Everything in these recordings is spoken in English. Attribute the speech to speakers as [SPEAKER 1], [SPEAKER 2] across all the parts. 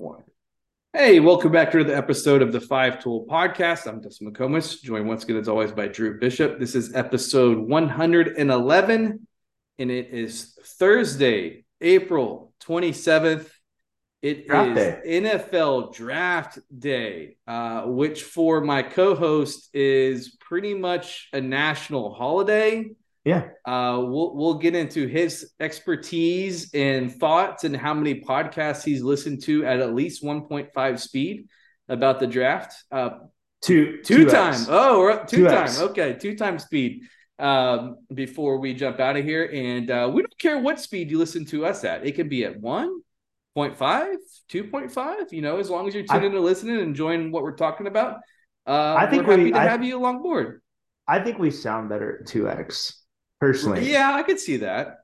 [SPEAKER 1] one. Hey, welcome back to the episode of the Five Tool Podcast. I'm Dustin McComas, joined once again as always by Drew Bishop. This is episode 111, and it is Thursday, April 27th. It
[SPEAKER 2] Draft
[SPEAKER 1] is
[SPEAKER 2] day.
[SPEAKER 1] NFL Draft Day, uh, which for my co-host is pretty much a national holiday.
[SPEAKER 2] Yeah.
[SPEAKER 1] Uh, we'll we'll get into his expertise and thoughts and how many podcasts he's listened to at at least 1.5 speed about the draft. Uh,
[SPEAKER 2] Two
[SPEAKER 1] two
[SPEAKER 2] 2X.
[SPEAKER 1] time. Oh, we're up two
[SPEAKER 2] 2X.
[SPEAKER 1] Okay, two time speed. Um, before we jump out of here, and uh, we don't care what speed you listen to us at. It can be at 1.5, 2.5. You know, as long as you're tuning in and listening and enjoying what we're talking about. Uh,
[SPEAKER 2] I think
[SPEAKER 1] we're happy
[SPEAKER 2] we-
[SPEAKER 1] to
[SPEAKER 2] I-
[SPEAKER 1] have you along board.
[SPEAKER 2] I think we sound better at 2x personally.
[SPEAKER 1] Yeah, I could see that.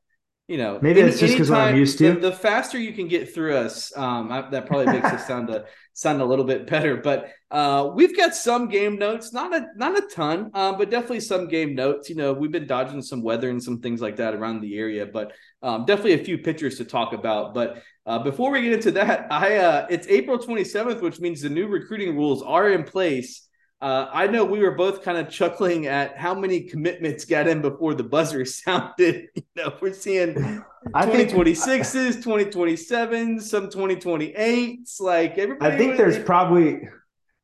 [SPEAKER 1] You know,
[SPEAKER 2] Maybe it's just because I'm used to.
[SPEAKER 1] The, the faster you can get through us, um, I, that probably makes us sound a sound a little bit better. But uh, we've got some game notes, not a not a ton, uh, but definitely some game notes. You know, we've been dodging some weather and some things like that around the area, but um, definitely a few pictures to talk about. But uh, before we get into that, I uh, it's April 27th, which means the new recruiting rules are in place. Uh, I know we were both kind of chuckling at how many commitments got in before the buzzer sounded. You know, we're seeing
[SPEAKER 2] I think
[SPEAKER 1] 2026s, 2027s, some 2028s. Like everybody,
[SPEAKER 2] I think
[SPEAKER 1] was-
[SPEAKER 2] there's probably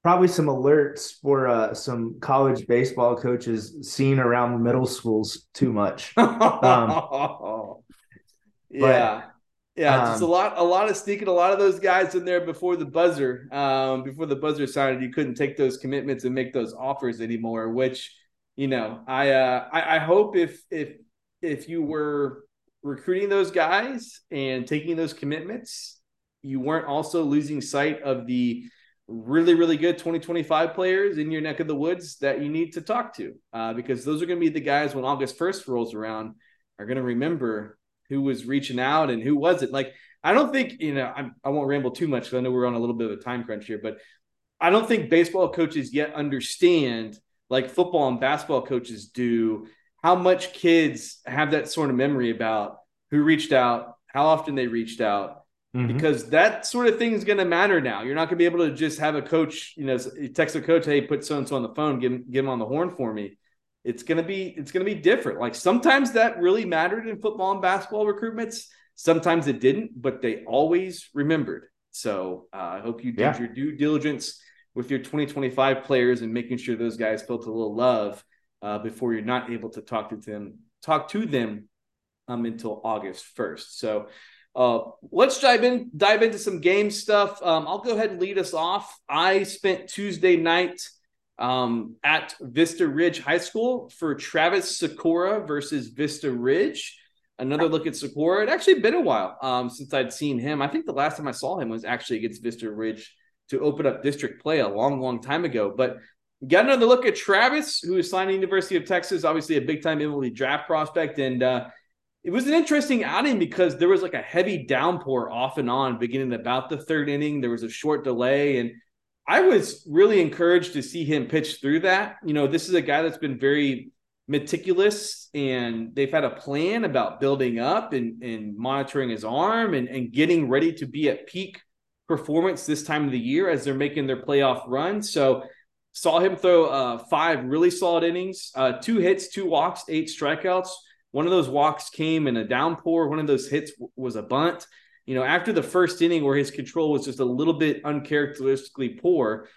[SPEAKER 2] probably some alerts for uh, some college baseball coaches seen around middle schools too much.
[SPEAKER 1] yeah. Yeah, just a
[SPEAKER 2] um,
[SPEAKER 1] lot, a lot of sneaking a lot of those guys in there before the buzzer, um, before the buzzer sounded. You couldn't take those commitments and make those offers anymore. Which, you know, I, uh, I, I hope if if if you were recruiting those guys and taking those commitments, you weren't also losing sight of the really, really good 2025 players in your neck of the woods that you need to talk to, uh, because those are going to be the guys when August 1st rolls around are going to remember who was reaching out and who wasn't. Like, I don't think, you know, I, I won't ramble too much because I know we're on a little bit of a time crunch here, but I don't think baseball coaches yet understand, like football and basketball coaches do, how much kids have that sort of memory about who reached out, how often they reached out,
[SPEAKER 2] Mhm.
[SPEAKER 1] because that sort of thing is going to matter now. You're not going to be able to just have a coach, you know, text a coach, hey, put so and so on the phone, give him, give him on the horn for me. It's gonna be it's gonna be different. Like sometimes that really mattered in football and basketball recruitments. Sometimes it didn't, but they always remembered. So uh, I hope you did
[SPEAKER 2] Yeah.
[SPEAKER 1] your due diligence with your 2025 players and making sure those guys felt a little love uh, before you're not able to talk to them talk to them um, until August 1st. So uh, let's dive in dive into some game stuff. Um, I'll go ahead and lead us off. I spent Tuesday night um, at Vista Ridge High School for Travis Sykora versus Vista Ridge. Another look at Sykora. It actually been a while um, since I'd seen him. I think the last time I saw him was actually against Vista Ridge to open up district play a long, long time ago. But got another look at Travis, who is signed to University of Texas, obviously a big time MLB draft prospect. And uh, it was an interesting outing because there was like a heavy downpour off and on beginning about the third inning. There was a short delay. And I was really encouraged to see him pitch through that. You know, this is a guy that's been very meticulous and they've had a plan about building up and, and monitoring his arm and, and getting ready to be at peak performance this time of the year as they're making their playoff run. So saw him throw uh, five really solid innings, uh, two hits, two walks, eight strikeouts. One of those walks came in a downpour. One of those hits w- was a bunt. You know, after the first inning where his control was just a little bit uncharacteristically poor,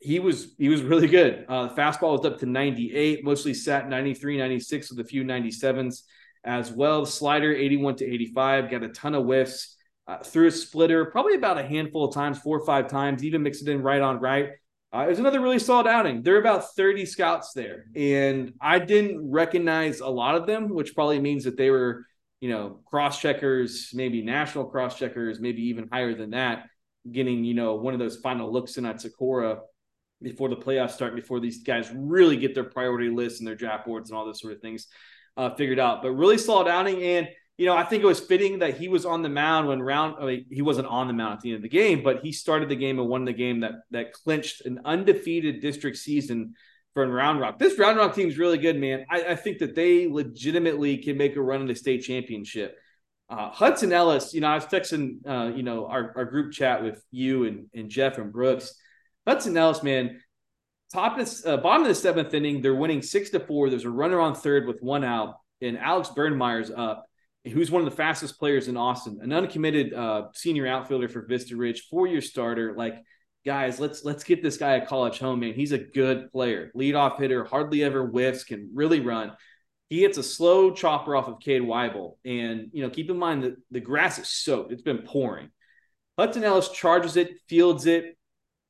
[SPEAKER 1] he was he was really good. Uh, fastball was up to 98, mostly sat 93, 96 with a few 97s as well. Slider 81 to 85, got a ton of whiffs. Uh, threw a splitter probably about a handful of times, four or five times, even mixed it in right on right. Uh, it was another really solid outing. There are about 30 scouts there, and I didn't recognize a lot of them, which probably means that they were, you know, cross checkers, maybe national cross checkers, maybe even higher than that, getting, you know, one of those final looks in at Sykora before the playoffs start, before these guys really get their priority lists and their draft boards and all those sort of things uh, figured out. But really solid outing. And, you know, I think it was fitting that he was on the mound when round, I mean, he wasn't on the mound at the end of the game, but he started the game and won the game that, that clinched an undefeated district season for Round Rock. This Round Rock team is really good, man. I, I think that they legitimately can make a run in the state championship. Uh, Hudson Ellis, you know, I was texting, uh, you know, our, our group chat with you and, and Jeff and Brooks. Hudson Ellis, man, top of uh, bottom of the seventh inning, they're winning six to four. There's a runner on third with one out, and Alex Bernmeier's up, who's one of the fastest players in Austin, an uncommitted uh, senior outfielder for Vista Ridge, four year starter. Like, guys, let's let's get this guy a college home, man. He's a good player, leadoff hitter, hardly ever whiffs, can really run he hits a slow chopper off of Cade Weibel. And, you know, keep in mind that the grass is soaked. It's been pouring. Hudson Ellis charges it, fields it,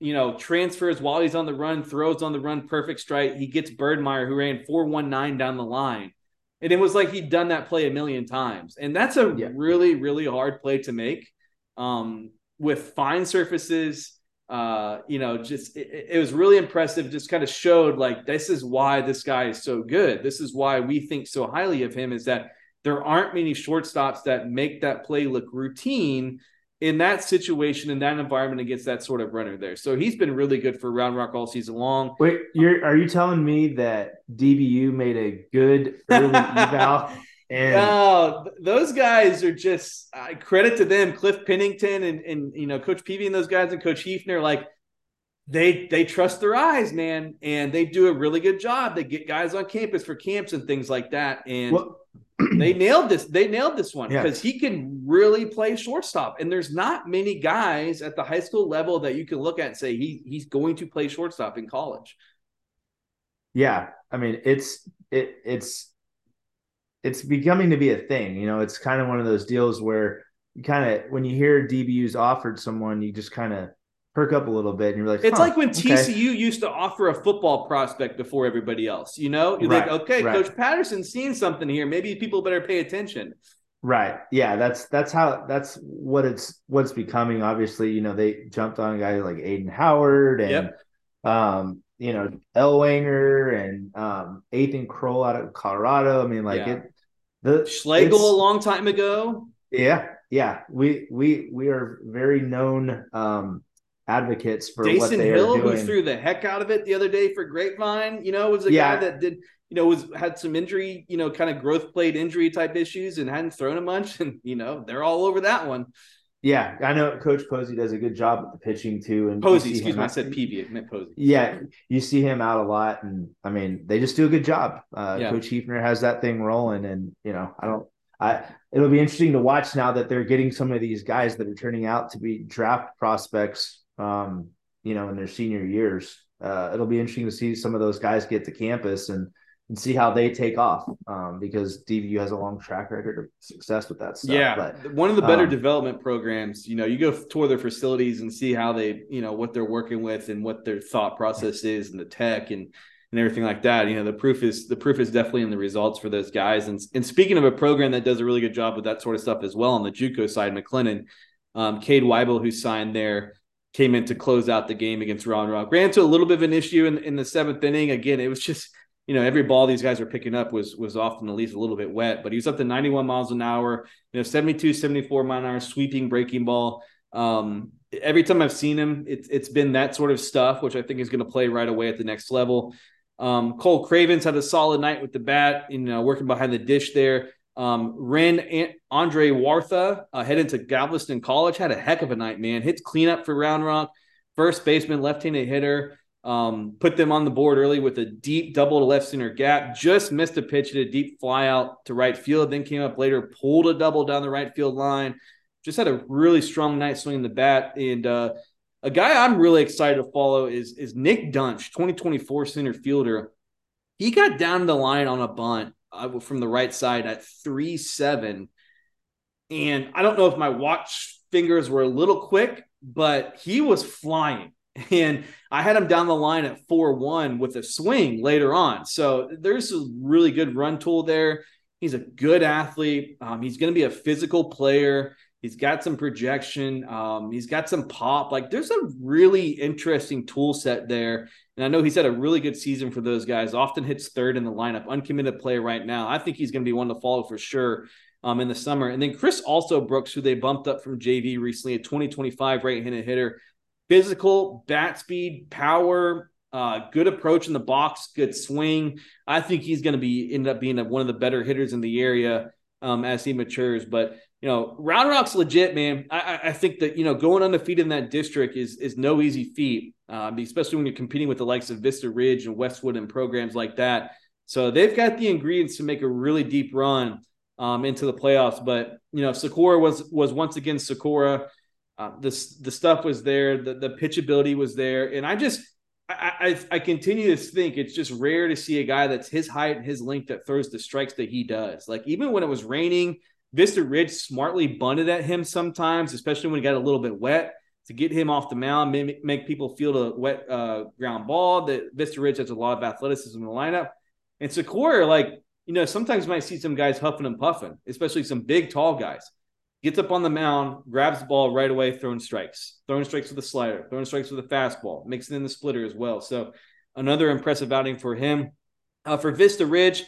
[SPEAKER 1] you know, transfers while he's on the run, throws on the run, perfect strike. He gets Birdmeyer, who ran 419 down the line. And it was like he'd done that play a million times. And that's a yeah. really, really hard play to make um, with fine surfaces uh, you know, just it, it, was really impressive. Just kind of showed like this is why this guy is so good. This is why we think so highly of him. Is that there aren't many shortstops that make that play look routine in that situation in that environment against that sort of runner there. So he's been really good for Round Rock all season long.
[SPEAKER 2] Wait, you're are you telling me that DBU made a good early eval
[SPEAKER 1] and no, those guys are just uh, credit to them. Cliff Pennington and and you know Coach Peavy and those guys and Coach Heefner, like they they trust their eyes, man, and they do a really good job. They get guys on campus for camps and things like that, and well, they nailed this. They nailed this one because yeah. he can really play shortstop, and there's not many guys at the high school level that you can look at and say he he's going to play shortstop in college.
[SPEAKER 2] Yeah, I mean it's it it's it's becoming to be a thing. You know, it's kind of one of those deals where you kind of when you hear DBU's offered someone, you just kind of perk up a little bit and you're like,
[SPEAKER 1] huh, it's like when okay. TCU used to offer a football prospect before everybody else. You know, you're right, like, okay, right. Coach Patterson's seeing something here. Maybe people better pay attention.
[SPEAKER 2] Right. Yeah. That's that's how that's what it's what's becoming. Obviously, you know, they jumped on a guy like Aiden Howard and yep. um, you know, Ellwanger and um Ethan Kroll out of Colorado. I mean, like yeah. it
[SPEAKER 1] the Schlegel a long time ago.
[SPEAKER 2] Yeah, yeah. We we we are very known um advocates for Jason what they Hill,
[SPEAKER 1] are doing. who threw the heck out of it the other day for Grapevine, you know, was a yeah. guy that did, you know, was had some injury, you know, kind of growth plate injury type issues and hadn't thrown a bunch, and you know, they're all over that one.
[SPEAKER 2] Yeah, I know Coach Posey does a good job with the pitching too. And
[SPEAKER 1] Posey, excuse me, out, I said Peavy, I meant Posey.
[SPEAKER 2] Yeah, you see him out a lot, and I mean, they just do a good job. Uh, yeah. Coach Heefner has that thing rolling, and you know, I don't. I it'll be interesting to watch now that they're getting some of these guys that are turning out to be draft prospects. Um, you know, in their senior years, uh, it'll be interesting to see some of those guys get to campus and and see how they take off um, because DBU has a long track record of success with that stuff.
[SPEAKER 1] Yeah, but, one of the better um, development programs. You know, you go tour their facilities and see how they, you know, what they're working with and what their thought process is and the tech and and everything like that. You know, the proof is the proof is definitely in the results for those guys. And and speaking of a program that does a really good job with that sort of stuff as well on the JUCO side, McLennan, um, Cade Weibel, who signed there, came in to close out the game against Round Rock. Ran into a little bit of an issue in, in the seventh inning. Again, it was just you know, every ball these guys were picking up was was often at least a little bit wet, but he was up to 91 miles an hour, you know, 72, 74 mile an hour sweeping breaking ball. Um, every time I've seen him, it's it's been that sort of stuff, which I think is going to play right away at the next level. Um, Cole Cravens had a solid night with the bat, you know, working behind the dish there. Um, Ren Andre Wartha uh, heading to Galveston College had a heck of a night, man. Hits cleanup for Round Rock, first baseman, left-handed hitter. Um, put them on the board early with a deep double to left center gap. Just missed a pitch at a deep fly out to right field. Then came up later, pulled a double down the right field line. Just had a really strong night swinging the bat. And uh, a guy I'm really excited to follow is is Nick Dunch, 2024 center fielder. He got down the line on a bunt uh, from the right side at three seven, and I don't know if my watch fingers were a little quick, but he was flying and I had him down the line at 4 1 with a swing later on. So there's a really good run tool there. He's a good athlete. Um, he's going to be a physical player. He's got some projection. Um, he's got some pop. Like there's a really interesting tool set there. And I know he's had a really good season for those guys. Often hits third in the lineup, uncommitted player right now. I think he's going to be one to follow for sure um, in the summer. And then Chris also Brooks, who they bumped up from JV recently, a 2025 right-handed hitter physical, bat speed, power, uh, good approach in the box, good swing. I think he's going to be end up being a, one of the better hitters in the area. um, as he matures. But you know, Round Rock's legit, man. I, I think that you know going undefeated in that district is is no easy feat, uh, especially when you're competing with the likes of Vista Ridge and Westwood and programs like that. So they've got the ingredients to make a really deep run um, into the playoffs. But you know, Sykora was was once again Sykora. Uh, the the stuff was there, the the pitchability was there, and I just I, I, I continue to think it's just rare to see a guy that's his height and his length that throws the strikes that he does. Like even when it was raining, Vista Ridge smartly bunted at him sometimes, especially when he got a little bit wet to get him off the mound, make, make people feel the wet uh, ground ball. That Vista Ridge has a lot of athleticism in the lineup, and Sykora, like you know, sometimes you might see some guys huffing and puffing, especially some big, tall guys gets up on the mound, grabs the ball right away, throwing strikes, throwing strikes with a slider, throwing strikes with a fastball, mixing in the splitter as well. So another impressive outing for him. Uh, for Vista Ridge,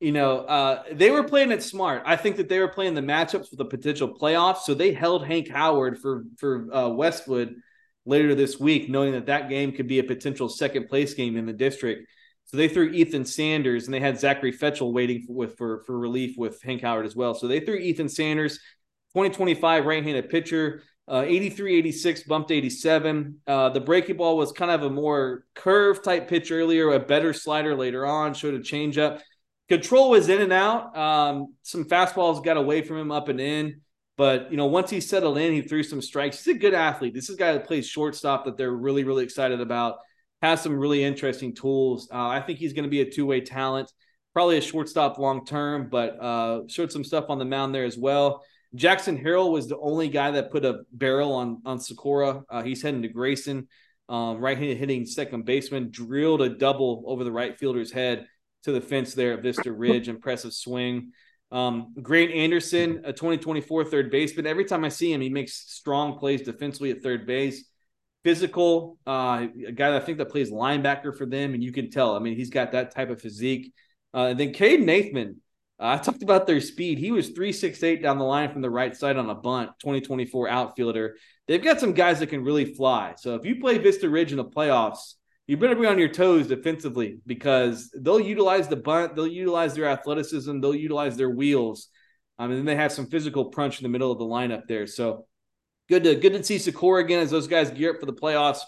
[SPEAKER 1] you know, uh, they were playing it smart. I think that they were playing the matchups for the potential playoffs. So they held Hank Howard for for uh, Westwood later this week, knowing that that game could be a potential second place game in the district. So they threw Ethan Sanders and they had Zachary Fetchel waiting for, with for for relief with Hank Howard as well. So they threw Ethan Sanders 2025 right-handed pitcher. Uh, 83 86 bumped 87 uh, the breaking ball was kind of a more curve type pitch earlier a better slider later on showed a changeup. Control was in and out. Um, some fastballs got away from him up and in but you know once he settled in he threw some strikes. He's a good athlete. This is a guy that plays shortstop that they're really really excited about. Has some really interesting tools. Uh, i think he's going to be a two-way talent probably a shortstop long term but uh, showed some stuff on the mound there as well Jackson Harrell was the only guy that put a barrel on on Sykora. Uh, he's heading to Grayson, um, right-handed hitting second baseman, drilled a double over the right fielder's head to the fence there at Vista Ridge. Impressive swing. Um, Grant Anderson, a 2024 third baseman. Every time I see him, he makes strong plays defensively at third base. Physical, uh, a guy that I think that plays linebacker for them, and you can tell. I mean, he's got that type of physique. Uh, and then Cade Nathman, I talked about their speed. He was 368 down the line from the right side on a bunt, 2024 outfielder. They've got some guys that can really fly. So if you play Vista Ridge in the playoffs, you better be on your toes defensively because they'll utilize the bunt, they'll utilize their athleticism, they'll utilize their wheels. Um, and then they have some physical crunch in the middle of the lineup there. So good to good to see Sykora again as those guys gear up for the playoffs.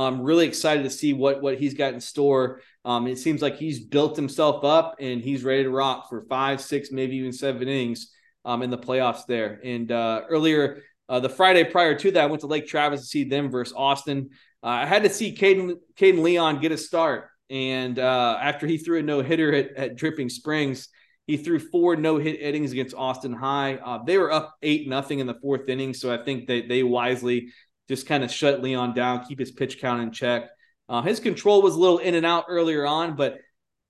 [SPEAKER 1] I'm really excited to see what what he's got in store. Um, it seems like he's built himself up and he's ready to rock for five, six, maybe even seven innings um, in the playoffs there. And uh, earlier, uh, the Friday prior to that, I went to Lake Travis to see them versus Austin. Uh, I had to see Caden, Caden Leon get a start. And uh, after he threw a no hitter at, at, Dripping Springs, he threw four no hit innings against Austin High. Uh, they were up eight nothing in the fourth inning, so I think that they wisely just kind of shut Leon down, keep his pitch count in check. Uh, his control was a little in and out earlier on, but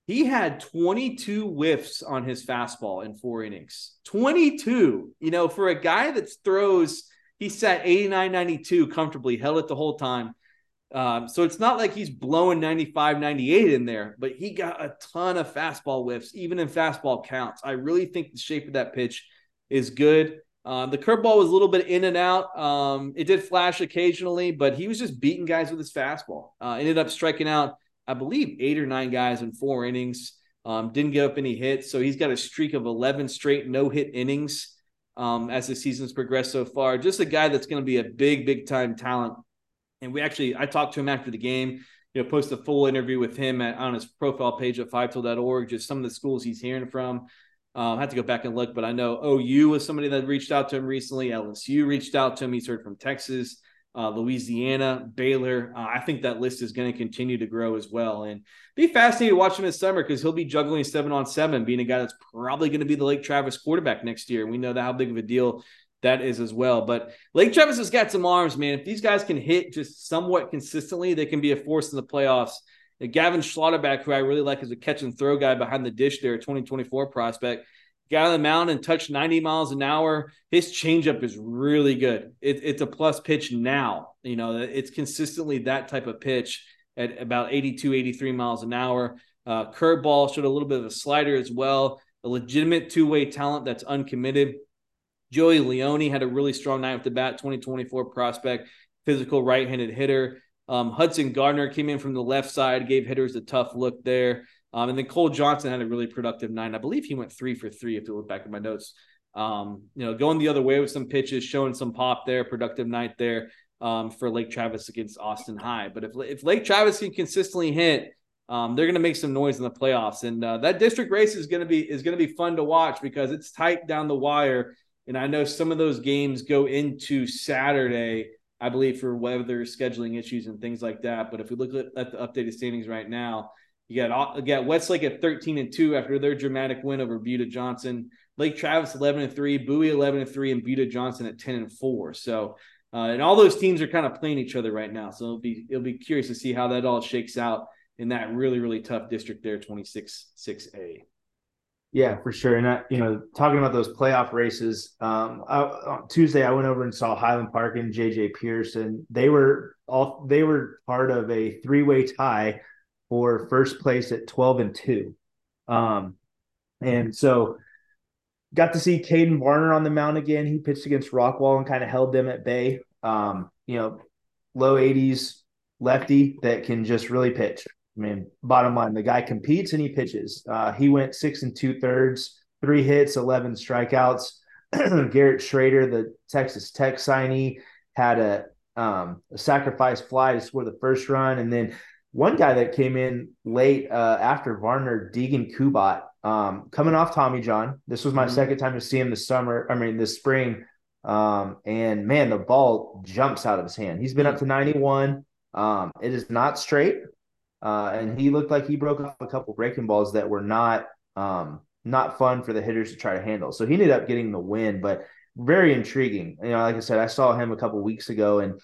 [SPEAKER 1] he had 22 whiffs on his fastball in four innings. 22. You know, for a guy that throws, he sat 89 92 comfortably, held it the whole time. Um, so it's not like he's blowing 95 98 in there, but he got a ton of fastball whiffs, even in fastball counts. I really think the shape of that pitch is good. Uh, the curveball was a little bit in and out. Um, it did flash occasionally, but he was just beating guys with his fastball. Uh, ended up striking out, I believe, eight or nine guys in four innings. Um, didn't give up any hits, so he's got a streak of 11 straight no hit innings um, as the season's progressed so far. Just a guy that's going to be a big, big time talent. And we actually, I talked to him after the game. You know, post a full interview with him at, on his profile page at fivetool.org, just some of the schools he's hearing from. Um, I had to go back and look, but I know OU was somebody that reached out to him recently. LSU reached out to him. He's heard from Texas, uh, Louisiana, Baylor. Uh, I think that list is going to continue to grow as well. And be fascinated to watch him this summer because he'll be juggling seven on seven, being a guy that's probably going to be the Lake Travis quarterback next year. We know that how big of a deal that is as well. But Lake Travis has got some arms, man. If these guys can hit just somewhat consistently, they can be a force in the playoffs. Gavin Schlotterback, who I really like as a catch and throw guy behind the dish there, 2024 prospect, got on the mound and touched 90 miles an hour. His changeup is really good. It, it's a plus pitch now. You know, it's consistently that type of pitch at about 82, 83 miles an hour. Uh, curveball showed a little bit of a slider as well. A legitimate two way talent that's uncommitted. Joey Leone had a really strong night with the bat, 2024 prospect, physical right handed hitter. Um, Hudson Gardner came in from the left side, gave hitters a tough look there. Um, and then Cole Johnson had a really productive nine. I believe he went three for three. If you look back at my notes, um, you know, going the other way with some pitches, showing some pop there, productive night there um, for Lake Travis against Austin High. But if if Lake Travis can consistently hit, um, they're going to make some noise in the playoffs. And uh, that district race is going to be is going to be fun to watch because it's tight down the wire. And I know some of those games go into Saturday, I believe, for weather scheduling issues and things like that. But if we look at, the updated standings right now, you got you got Westlake at 13 and 2 after their dramatic win over Buda Johnson. Lake Travis 11 and 3, Bowie 11 and 3, and Buda Johnson at 10 and 4. So uh, and all those teams are kind of playing each other right now. So it'll be it'll be curious to see how that all shakes out in that really really tough district there, 26 6A.
[SPEAKER 2] Yeah, for sure. And I, you know, talking about those playoff races, um, I, on Tuesday I went over and saw Highland Park and JJ Pearce. They were all they were part of a three way tie for first place at 12 and 2. Um, and so got to see Caden Varner on the mound again. He pitched against Rockwall and kind of held them at bay. Um, you know, low 80s lefty that can just really pitch. I mean, bottom line, the guy competes and he pitches. Uh, he went six and two thirds, three hits, 11 strikeouts. Garrett Schrader, the Texas Tech signee, had a, um, a sacrifice fly to score the first run. And then one guy that came in late uh, after Varner, Deegan Kubat, um, coming off Tommy John. This was my mm-hmm. second time to see him this summer. I mean, this spring. Um, and man, the ball jumps out of his hand. He's been up to 91. Um, it is not straight. Uh, and he looked like he broke off a couple breaking balls that were not um, not fun for the hitters to try to handle. So he ended up getting the win, but very intriguing. You know, like I said, I saw him a couple weeks ago, and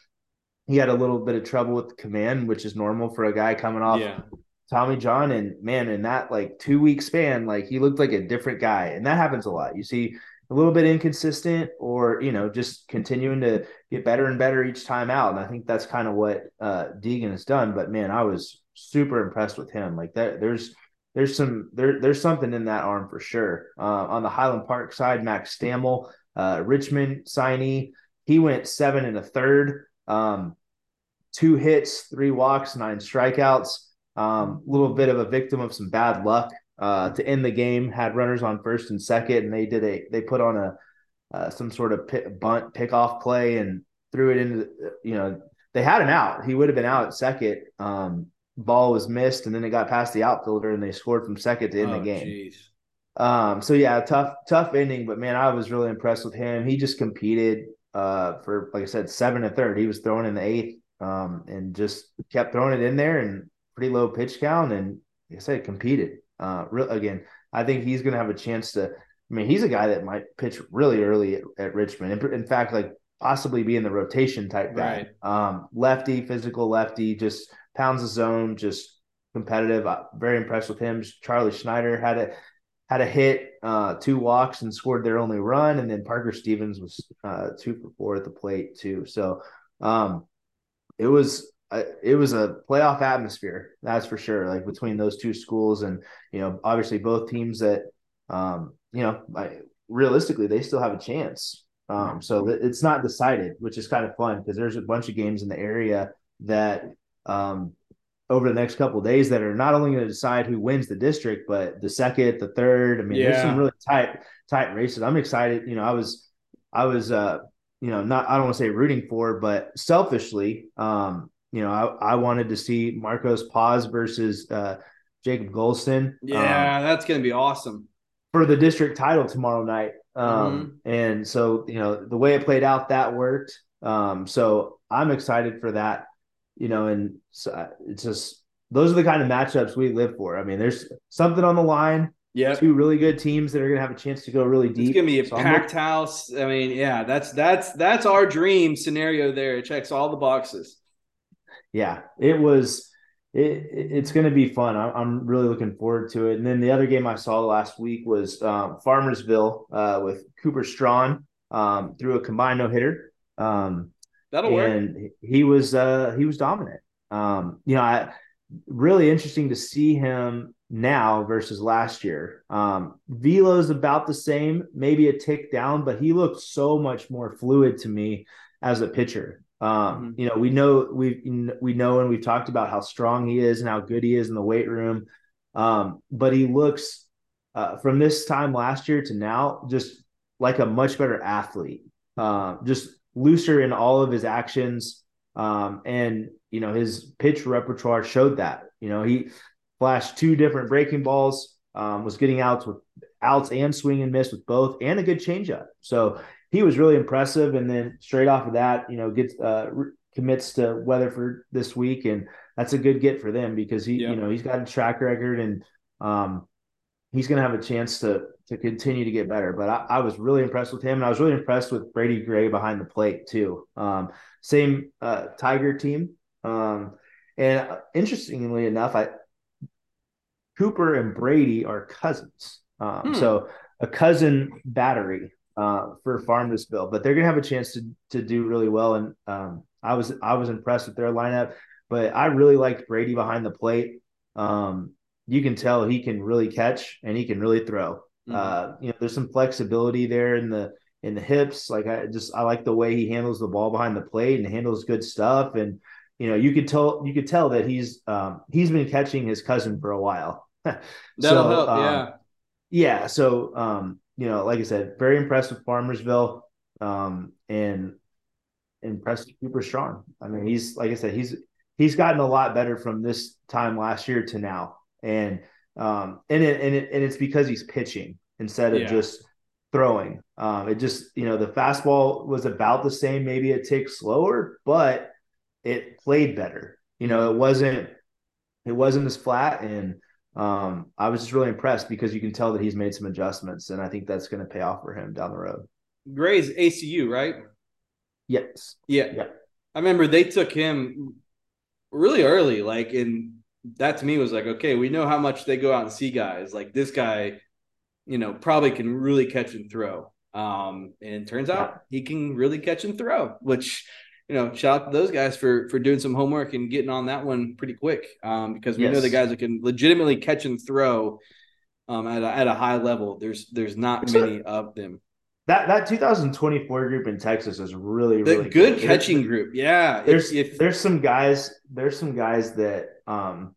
[SPEAKER 2] he had a little bit of trouble with the command, which is normal for a guy coming off yeah. Tommy John. And man, in that like two week span, like he looked like a different guy. And that happens a lot. You see a little bit inconsistent or, you know, just continuing to get better and better each time out. And I think that's kind of what uh Deegan has done. But man, I was super impressed with him. Like that there's there's some there there's something in that arm for sure. Uh, on the Highland Park side, Max Stammel, uh, Richmond signee, he went seven and a third. Um, two hits, three walks, nine strikeouts. A um, little bit of a victim of some bad luck uh, to end the game. Had runners on first and second, and they did a they put on a uh, some sort of pit, bunt pickoff play and threw it into you know they had him out. He would have been out at second. Um, ball was missed, and then it got past the outfielder, and they scored from second to end oh, the game. Geez. Um, so yeah, tough, tough ending, but man, I was really impressed with him. He just competed uh, for, like I said, seven and third. He was throwing in the eighth um, and just kept throwing it in there and pretty low pitch count. And like I said, competed. Uh, real, again, I think he's going to have a chance to. I mean, he's a guy that might pitch really early at, at Richmond. In, in, fact, like possibly be in the rotation type guy. Right. Um, lefty, physical lefty, just pounds the zone, just competitive. Uh, very impressed with him. Charlie Schneider had a had a hit, uh, two walks, and scored their only run. And then Parker Stevens was uh, two for four at the plate too. So um, it was it was a playoff atmosphere, that's for sure. Like between those two schools, and you know, obviously both teams that, um, you know, I, realistically they still have a chance. Um, so it's not decided, which is kind of fun because there's a bunch of games in the area that um, over the next couple days that are not only going to decide who wins the district, but the second, the third. I mean, yeah. there's some really tight, tight races. I'm excited. You know, I was, I was, uh, you know, not I don't want to say rooting for, but selfishly, um, you know, I, I wanted to see Marcos Paz versus uh, Jacob Golston.
[SPEAKER 1] Yeah, um, that's going to be awesome
[SPEAKER 2] for the district title tomorrow night. Um, mm-hmm. And so, you know, the way it played out, that worked. Um, so I'm excited for that. You know, and so uh, it's just those are the kind of matchups we live for. I mean, there's something on the line.
[SPEAKER 1] Yeah,
[SPEAKER 2] two really good teams that are going to have a chance to go really deep.
[SPEAKER 1] It's going to be a so packed house. I mean, yeah, that's that's that's our dream scenario. There, it checks all the boxes.
[SPEAKER 2] Yeah, it was. It, it's going to be fun. I'm really looking forward to it. And then the other game I saw last week was um, Farmersville uh, with Cooper Strawn um, through a combined no hitter. Um,
[SPEAKER 1] That'll
[SPEAKER 2] and work. he was uh, he was dominant. Um, you know, I, really interesting to see him now versus last year. Um, Velo's about the same, maybe a tick down, but he looked so much more fluid to me as a pitcher. Um, mm-hmm. You know, we know we we know and we've talked about how strong he is and how good he is in the weight room. Um, but he looks uh, from this time last year to now just like a much better athlete. Uh, just looser in all of his actions. Um, and you know his pitch repertoire showed that. You know he flashed two different breaking balls, um, was getting outs with outs and swing and miss with both, and a good changeup. So he was really impressive. And then straight off of that, you know, gets uh, commits to Weatherford this week, and that's a good get for them because he, you know, he's got a track record and um, he's going to have a chance to to continue to get better. But I, I, was really impressed with him, and I was really impressed with Brady Gray behind the plate too. Um, same uh, Tiger team, um, and interestingly enough, I Cooper and Brady are cousins. Um, hmm. So a cousin battery uh, for Farmersville, but they're gonna have a chance to to do really well. And um, I was I was impressed with their lineup, but I really liked Brady behind the plate. Um, you can tell he can really catch and he can really throw. Mm-hmm. Uh, you know, there's some flexibility there in the in the hips. Like I just I like the way he handles the ball behind the plate and handles good stuff. And you know, you could tell you could tell that he's um, he's been catching his cousin for a while.
[SPEAKER 1] That'll so, help, um, yeah.
[SPEAKER 2] Yeah. So um, you know, like I said, very impressed with Farmersville. Um, and impressed Cooper Strawn. I mean, he's like I said, he's he's gotten a lot better from this time last year to now, and um, and it, and it, and it's because he's pitching instead of yeah. just throwing. Um, it just you know the fastball was about the same, maybe a tick slower, but it played better. You know, it wasn't it wasn't as flat, and um, I was just really impressed because you can tell that he's made some adjustments, and I think that's going to pay off for him down the road.
[SPEAKER 1] Gray's ACU, right?
[SPEAKER 2] Yes.
[SPEAKER 1] Yeah. yeah. I remember they took him really early, like, and that to me was like, okay, we know how much they go out and see guys. Like this guy, you know, probably can really catch and throw. Um, and it turns out he can really catch and throw, which you know, shout out to those guys for for doing some homework and getting on that one pretty quick. Um, because we yes. know the guys that can legitimately catch and throw um at a, at a high level. There's there's not many of them.
[SPEAKER 2] That that 2024 group in Texas is really really
[SPEAKER 1] good, good. catching there's, group. Yeah,
[SPEAKER 2] there's if, there's some guys there's some guys that um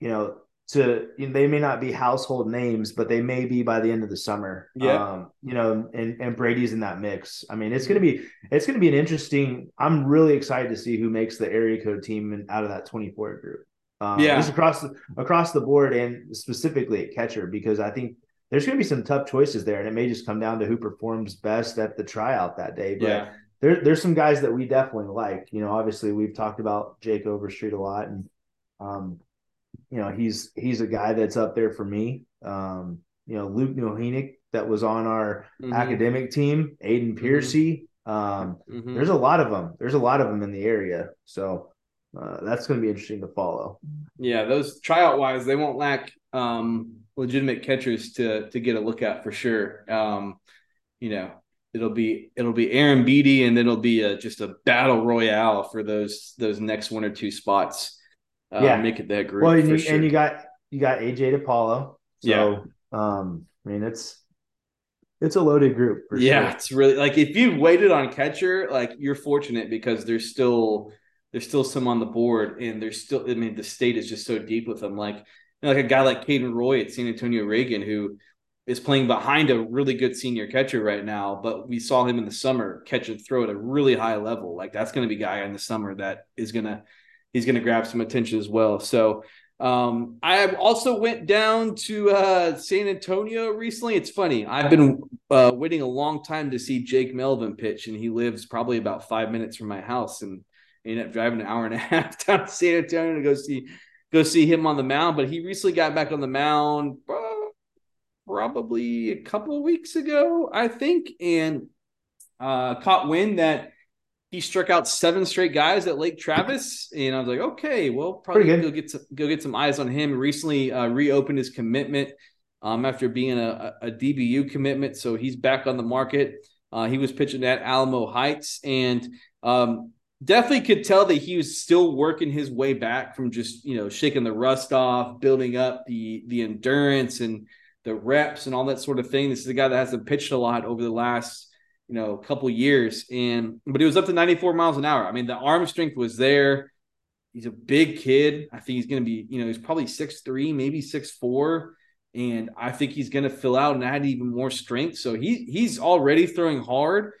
[SPEAKER 2] you know to you know, they may not be household names, but they may be by the end of the summer.
[SPEAKER 1] Yeah,
[SPEAKER 2] um, you know, and and Brady's in that mix. I mean, it's gonna be it's gonna be an interesting. I'm really excited to see who makes the area code team and out of that 24 group. Um, yeah, just across the, across the board and specifically at catcher because I think there's going to be some tough choices there, and it may just come down to who performs best at the tryout that day. But yeah. there, there's some guys that we definitely like. You know, obviously we've talked about Jake Overstreet a lot, and um, you know he's he's a guy that's up there for me. Um, you know, Luke Nohenick that was on our mm-hmm. academic team, Aiden mm-hmm. Piercy. Um, mm-hmm. There's a lot of them. There's a lot of them in the area, so uh, that's going to be interesting to follow.
[SPEAKER 1] Yeah, those tryout wise, they won't lack um, legitimate catchers to to get a look at for sure. Um, you know, it'll be it'll be Aaron Beatty, and then it'll be a, just a battle royale for those those next one or two spots. Uh, yeah, make it that group.
[SPEAKER 2] Well, and you, sure. and you got you got AJ DePaulo. So, yeah. Um, I mean, it's it's a loaded group.
[SPEAKER 1] yeah,
[SPEAKER 2] sure.
[SPEAKER 1] it's really like if you waited on catcher, like you're fortunate because there's still there's still some on the board, and there's still. I mean, the state is just so deep with them. Like know, like a guy like Caden Roy at San Antonio Reagan, who is playing behind a really good senior catcher right now, but we saw him in the summer catch and throw at a really high level. Like that's going to be a guy in the summer that is going to he's going to grab some attention as well. So um, I also went down to uh, San Antonio recently. It's funny. I've been uh, waiting a long time to see Jake Melvin pitch, and he lives probably about five minutes from my house, and ended up driving an hour and a half down to San Antonio to go see go see him on the mound. But he recently got back on the mound uh, probably a couple of weeks ago, I think, and uh, caught wind that he struck out seven straight guys at Lake Travis, and I was like, okay, well, probably go get some, go get some eyes on him. Recently, uh, reopened his commitment um, after being a, a, DBU commitment, so he's back on the market. Uh, he was pitching at Alamo Heights, and um, definitely could tell that he was still working his way back from just you know shaking the rust off, building up the the endurance and the reps and all that sort of thing. This is a guy that hasn't pitched a lot over the last you know, a couple years. And but it was up to 94 miles an hour. I mean, the arm strength was there. he's a big kid. I think he's going to be, you know, he's probably six three, maybe six four, and I think he's going to fill out and add even more strength. So he he's already throwing hard.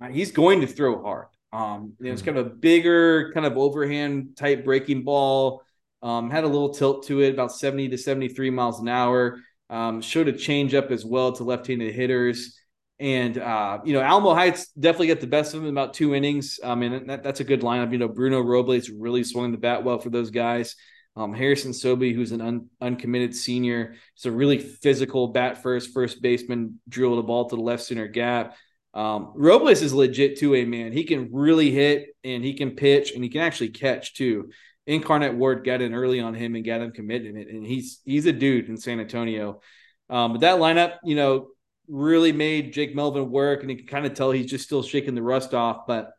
[SPEAKER 1] Uh, he's going to throw hard. Um, you know, it's mm-hmm. kind of a bigger, kind of overhand type breaking ball. Um, had a little tilt to it, about 70 to 73 miles an hour. Um, showed a change up as well to left-handed hitters. And uh, you know, Alamo Heights definitely get the best of them about two innings. I mean, that, that's a good lineup. You know, Bruno Robles really swung the bat well for those guys. Um, Harrison Sobey, who's an un, uncommitted senior, is a really physical bat first, first baseman, drilled a ball to the left center gap. Um, Robles is legit too, a man. He can really hit and he can pitch and he can actually catch too. Incarnate Word got in early on him and got him committed, and he's he's a dude in San Antonio. Um, but that lineup, you know, really made Jake Melvin work, and you can kind of tell he's just still shaking the rust off. But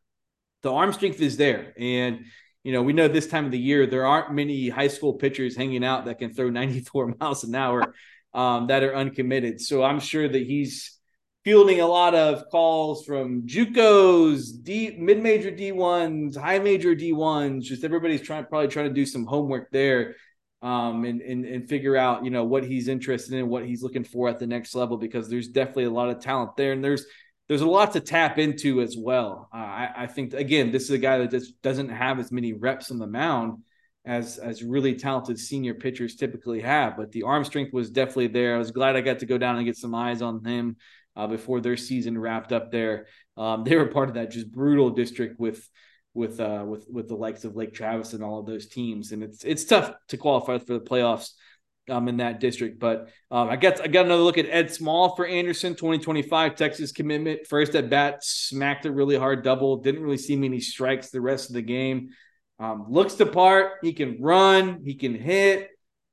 [SPEAKER 1] the arm strength is there, and you know we know this time of the year there aren't many high school pitchers hanging out that can throw 94 miles an hour um, that are uncommitted. So I'm sure that he's fielding a lot of calls from JUCOs, D mid-major D1s, high major D1s. Just everybody's trying probably trying to do some homework there um, and, and and figure out you know what he's interested in, what he's looking for at the next level because there's definitely a lot of talent there, and there's there's a lot to tap into as well. Uh, I, I think again, this is a guy that just doesn't have as many reps on the mound as as really talented senior pitchers typically have. But the arm strength was definitely there. I was glad I got to go down and get some eyes on him uh, before their season wrapped up there. Um, they were part of that just brutal district with with uh, with with the likes of Lake Travis and all of those teams, and it's it's tough to qualify for the playoffs um, in that district. But um, I got I got another look at Ed Small for Anderson 2025 Texas commitment. First at bat, smacked it really hard, double. Didn't really see many strikes the rest of the game. Um, looks the part. He can run. He can hit.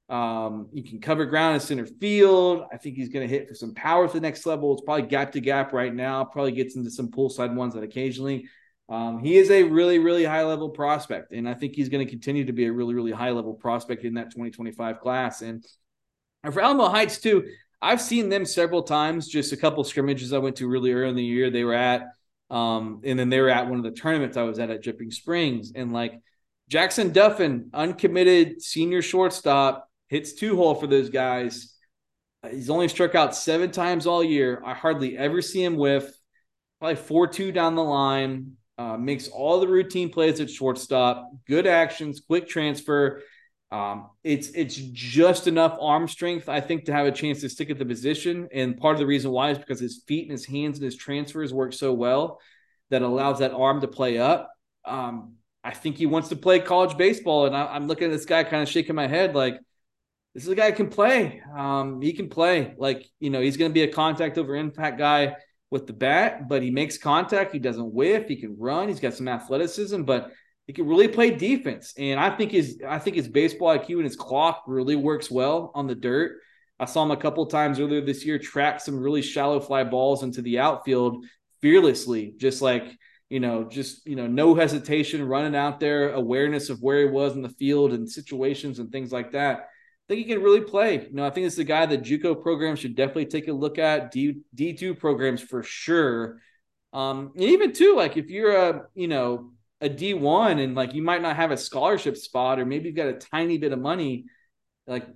[SPEAKER 1] Um, you can cover ground in center field. I think he's going to hit for some power to the next level. It's probably gap to gap right now. Probably gets into some pull side ones that occasionally. Um, he is a really, really high level prospect, and I think he's going to continue to be a really, really high level prospect in that 2025 class. And, for Alamo Heights too, I've seen them several times. Just a couple scrimmages I went to really early in the year. They were at, um, and then they were at one of the tournaments I was at at Dripping Springs, and like Jackson Duffin, uncommitted senior shortstop hits two hole for those guys. He's only struck out seven times all year. I hardly ever see him whiff. Probably 4 2 down the line. Uh, makes all the routine plays at shortstop. Good actions, quick transfer. Um, it's it's just enough arm strength, I think, to have a chance to stick at the position. And part of the reason why is because his feet and his hands and his transfers work so well that allows that arm to play up. Um, I think he wants to play college baseball, and I, am looking at this guy, kind of shaking my head, like this is a guy who can play. Um, he can play. Like, you know, he's going to be a contact over impact guy with the bat, but he makes contact. He doesn't whiff. He can run. He's got some athleticism, but he can really play defense. And I think his I think his baseball IQ and his clock really works well on the dirt. I saw him a couple times earlier this year track some really shallow fly balls into the outfield fearlessly, just like you know, just you know, no hesitation, running out there, awareness of where he was in the field and situations and things like that think he can really play. You know, I think it's a guy that JUCO programs should definitely take a look at. D D two programs for sure. Um, and even too, like if you're a you know a D one and like you might not have a scholarship spot or maybe you've got a tiny bit of money, like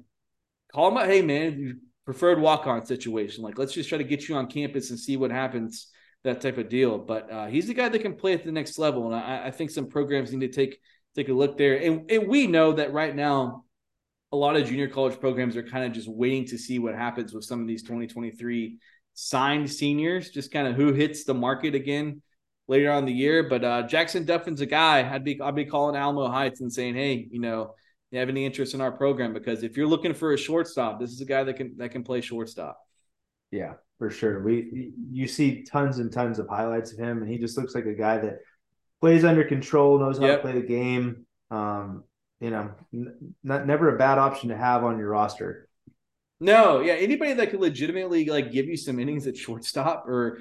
[SPEAKER 1] call him up. Hey man, preferred walk on situation. Like let's just try to get you on campus and see what happens. That type of deal. But uh, he's the guy that can play at the next level, and I, I think some programs need to take take a look there. And, and we know that right now a lot of junior college programs are kind of just waiting to see what happens with some of these 2023 signed seniors, just kind of who hits the market again later on the year. But uh, Jackson Duffin's a guy I'd be I'd be calling Alamo Heights and saying, hey, you know, you have any interest in our program? Because if you're looking for a shortstop, this is a guy that can that can play shortstop.
[SPEAKER 2] Yeah, for sure. We you see tons and tons of highlights of him, and he just looks like a guy that plays under control, knows how yep. to play the game. Um, you know, n- not never a bad option to have on your roster.
[SPEAKER 1] No, yeah, anybody that could legitimately like give you some innings at shortstop or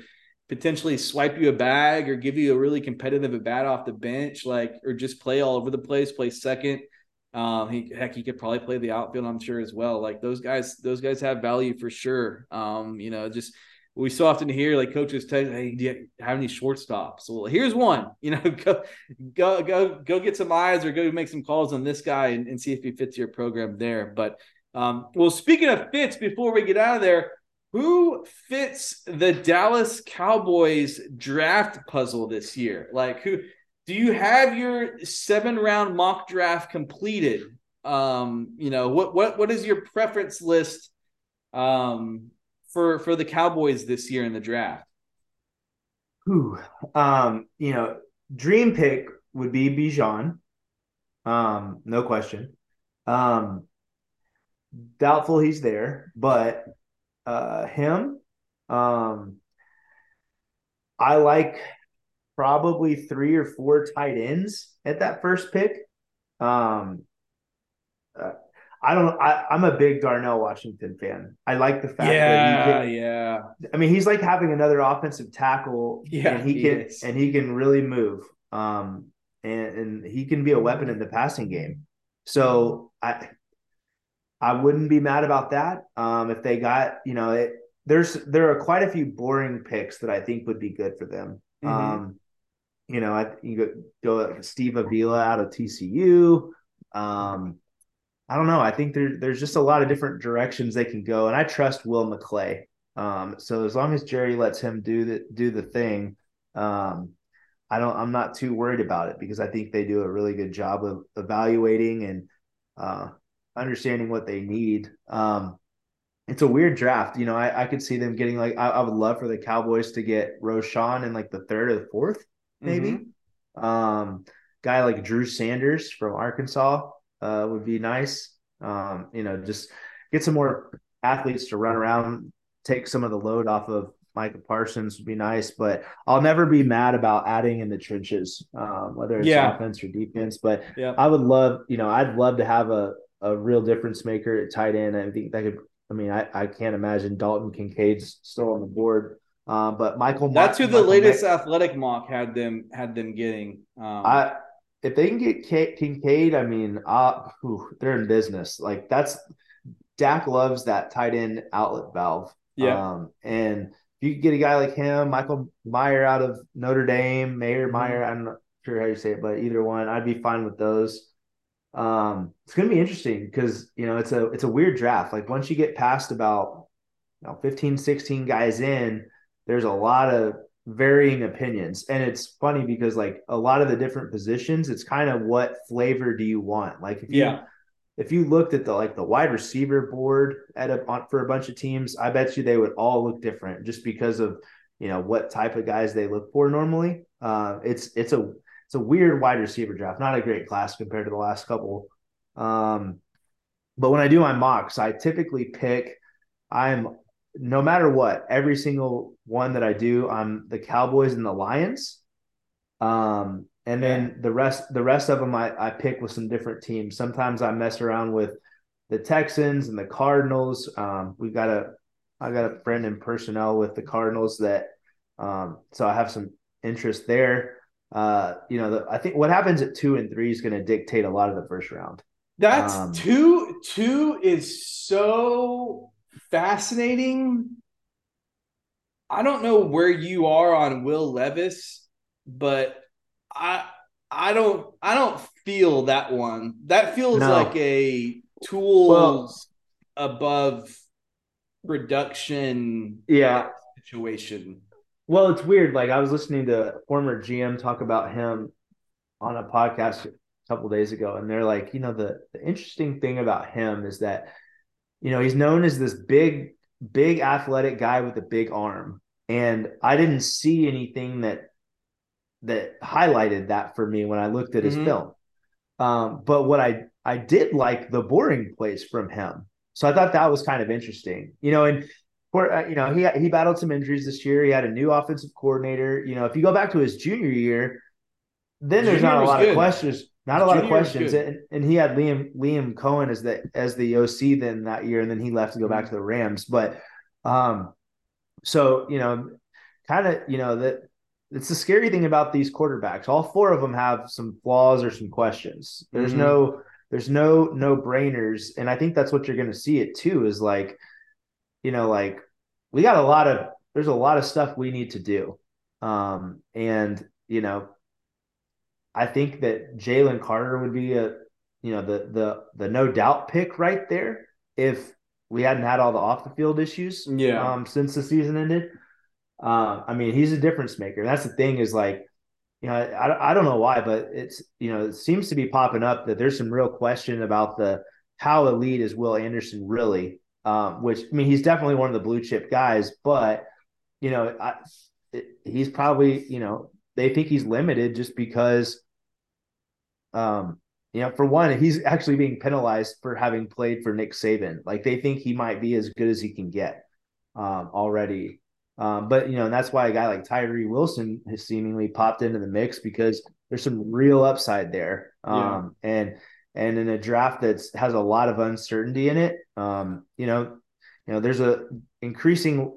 [SPEAKER 1] potentially swipe you a bag or give you a really competitive at bat off the bench, like or just play all over the place, play second. Um, he heck, he could probably play the outfield, I'm sure as well. Like those guys, those guys have value for sure. Um, you know, just we so often hear like coaches tell, "Hey, do you have any shortstops?" Well, here's one. You know, go go go go get some eyes or go make some calls on this guy and, and see if he fits your program there. But um, well, speaking of fits, before we get out of there, who fits the Dallas Cowboys draft puzzle this year? Like who? Do you have your seven round mock draft completed? Um, you know what what what is your preference list? Um, for for the Cowboys this year in the draft?
[SPEAKER 2] Who, um, you know, dream pick would be Bijan, um, no question. Um, doubtful he's there, but uh, him, um, I like probably three or four tight ends at that first pick. Um, uh, I don't. I, am a big Darnell Washington fan. I like the fact
[SPEAKER 1] yeah, that he can, yeah.
[SPEAKER 2] I mean, he's like having another offensive tackle.
[SPEAKER 1] Yeah,
[SPEAKER 2] and he, he can is. and he can really move. Um, and and he can be a weapon in the passing game. So I, I wouldn't be mad about that. Um, if they got you know it, there's there are quite a few boring picks that I think would be good for them. Mm-hmm. Um, you know, I you go, go Steve Avila out of TCU. Um, I don't know. I think there, there's just a lot of different directions they can go, and I trust Will McClay. Um, so as long as Jerry lets him do the do the thing, um, I don't. I'm not too worried about it because I think they do a really good job of evaluating and uh, understanding what they need. Um, it's a weird draft. You know, I, I could see them getting like I, I, would love for the Cowboys to get Roschon in like the third or the fourth, maybe. Mm-hmm. Um, guy like Drew Sanders from Arkansas uh, would be nice. Um, you know, just get some more athletes to run around, take some of the load off of Micah Parsons would be nice. But I'll never be mad about adding in the trenches, um, whether it's yeah. offense or defense. But yeah. I would love, you know, I'd love to have a a real difference maker at tight end. I think that could. I mean, I, I can't imagine Dalton Kincaid's still on the board. Uh, but Michael,
[SPEAKER 1] that's
[SPEAKER 2] who
[SPEAKER 1] the Michael latest athletic mock had them had them getting. Um,
[SPEAKER 2] I if they can get K- Kincaid, I mean, uh, whew, they're in business. Like that's Dak loves that tight end outlet valve.
[SPEAKER 1] Yeah.
[SPEAKER 2] Um, and if you could get a guy like him, Michael Meyer out of Notre Dame, Mayer, mm-hmm. Meyer, I'm not sure how you say it, but either one, I'd be fine with those. Um, it's going to be interesting because you know it's a it's a weird draft. Like once you get past about you know 15, 16 guys in, there's a lot of varying opinions. And it's funny because like a lot of the different positions it's kind of what flavor do you want? Like if you if you looked at the like the wide receiver board at a on, for a bunch of teams i bet you they would all look different just because of you know what type of guys they look for normally. Uh it's it's a it's a weird wide receiver draft not a great class compared to the last couple. Um but when i do my mocks i typically pick i'm no matter what, every single one that I do, I'm the Cowboys and the Lions. Um, and then the rest, the rest of them, I, I pick with some different teams. Sometimes I mess around with the Texans and the Cardinals. Um, we got a, I got a friend in personnel with the Cardinals that, um, so I have some interest there. Uh, you know, the, I think what happens at two and three is going to dictate a lot of the first round.
[SPEAKER 1] That's um, two. Two is so fascinating. I don't know where you are on Will Levis, but I I don't I don't feel that one. That feels no. like a tools well, above production
[SPEAKER 2] yeah
[SPEAKER 1] situation.
[SPEAKER 2] Well, it's weird. Like I was listening to former GM talk about him on a podcast a couple days ago, and they're like, you know, the, the interesting thing about him is that you know, he's known as this big, big athletic guy with a big arm. And I didn't see anything that that highlighted that for me when I looked at his mm-hmm. film. Um, but what I I did like the boring plays from him. So I thought that was kind of interesting. You know, and for uh, you know, he he battled some injuries this year. He had a new offensive coordinator. You know, if you go back to his junior year, then there's not a lot good. of questions. Not a lot of questions, and, and he had Liam Liam Coen as the as the OC then that year, and then he left to go back to the Rams. But um, so you know, kind of you know that it's the scary thing about these quarterbacks. All four of them have some flaws or some questions. There's mm-hmm. no there's no no brainers, and I think that's what you're going to see it too. Is like, you know, like we got a lot of there's a lot of stuff we need to do. Um, and you know, I think that Jalen Carter would be a you know the the the no doubt pick right there if we hadn't had all the off the field issues
[SPEAKER 1] yeah
[SPEAKER 2] um, since the season ended. Uh, I mean, he's a difference maker. That's the thing is like, you know, I, I don't know why, but it's you know it seems to be popping up that there's some real question about the how elite is Will Anderson really. Um, which I mean, he's definitely one of the blue chip guys, but you know, I, it, he's probably you know they think he's limited just because um you know, for one, he's actually being penalized for having played for Nick Saban. Like they think he might be as good as he can get um, already. Um, but you know, and that's why a guy like Tyree Wilson has seemingly popped into the mix because there's some real upside there. Um, yeah. and and in a draft that has a lot of uncertainty in it, um, you know, you know, there's a increasing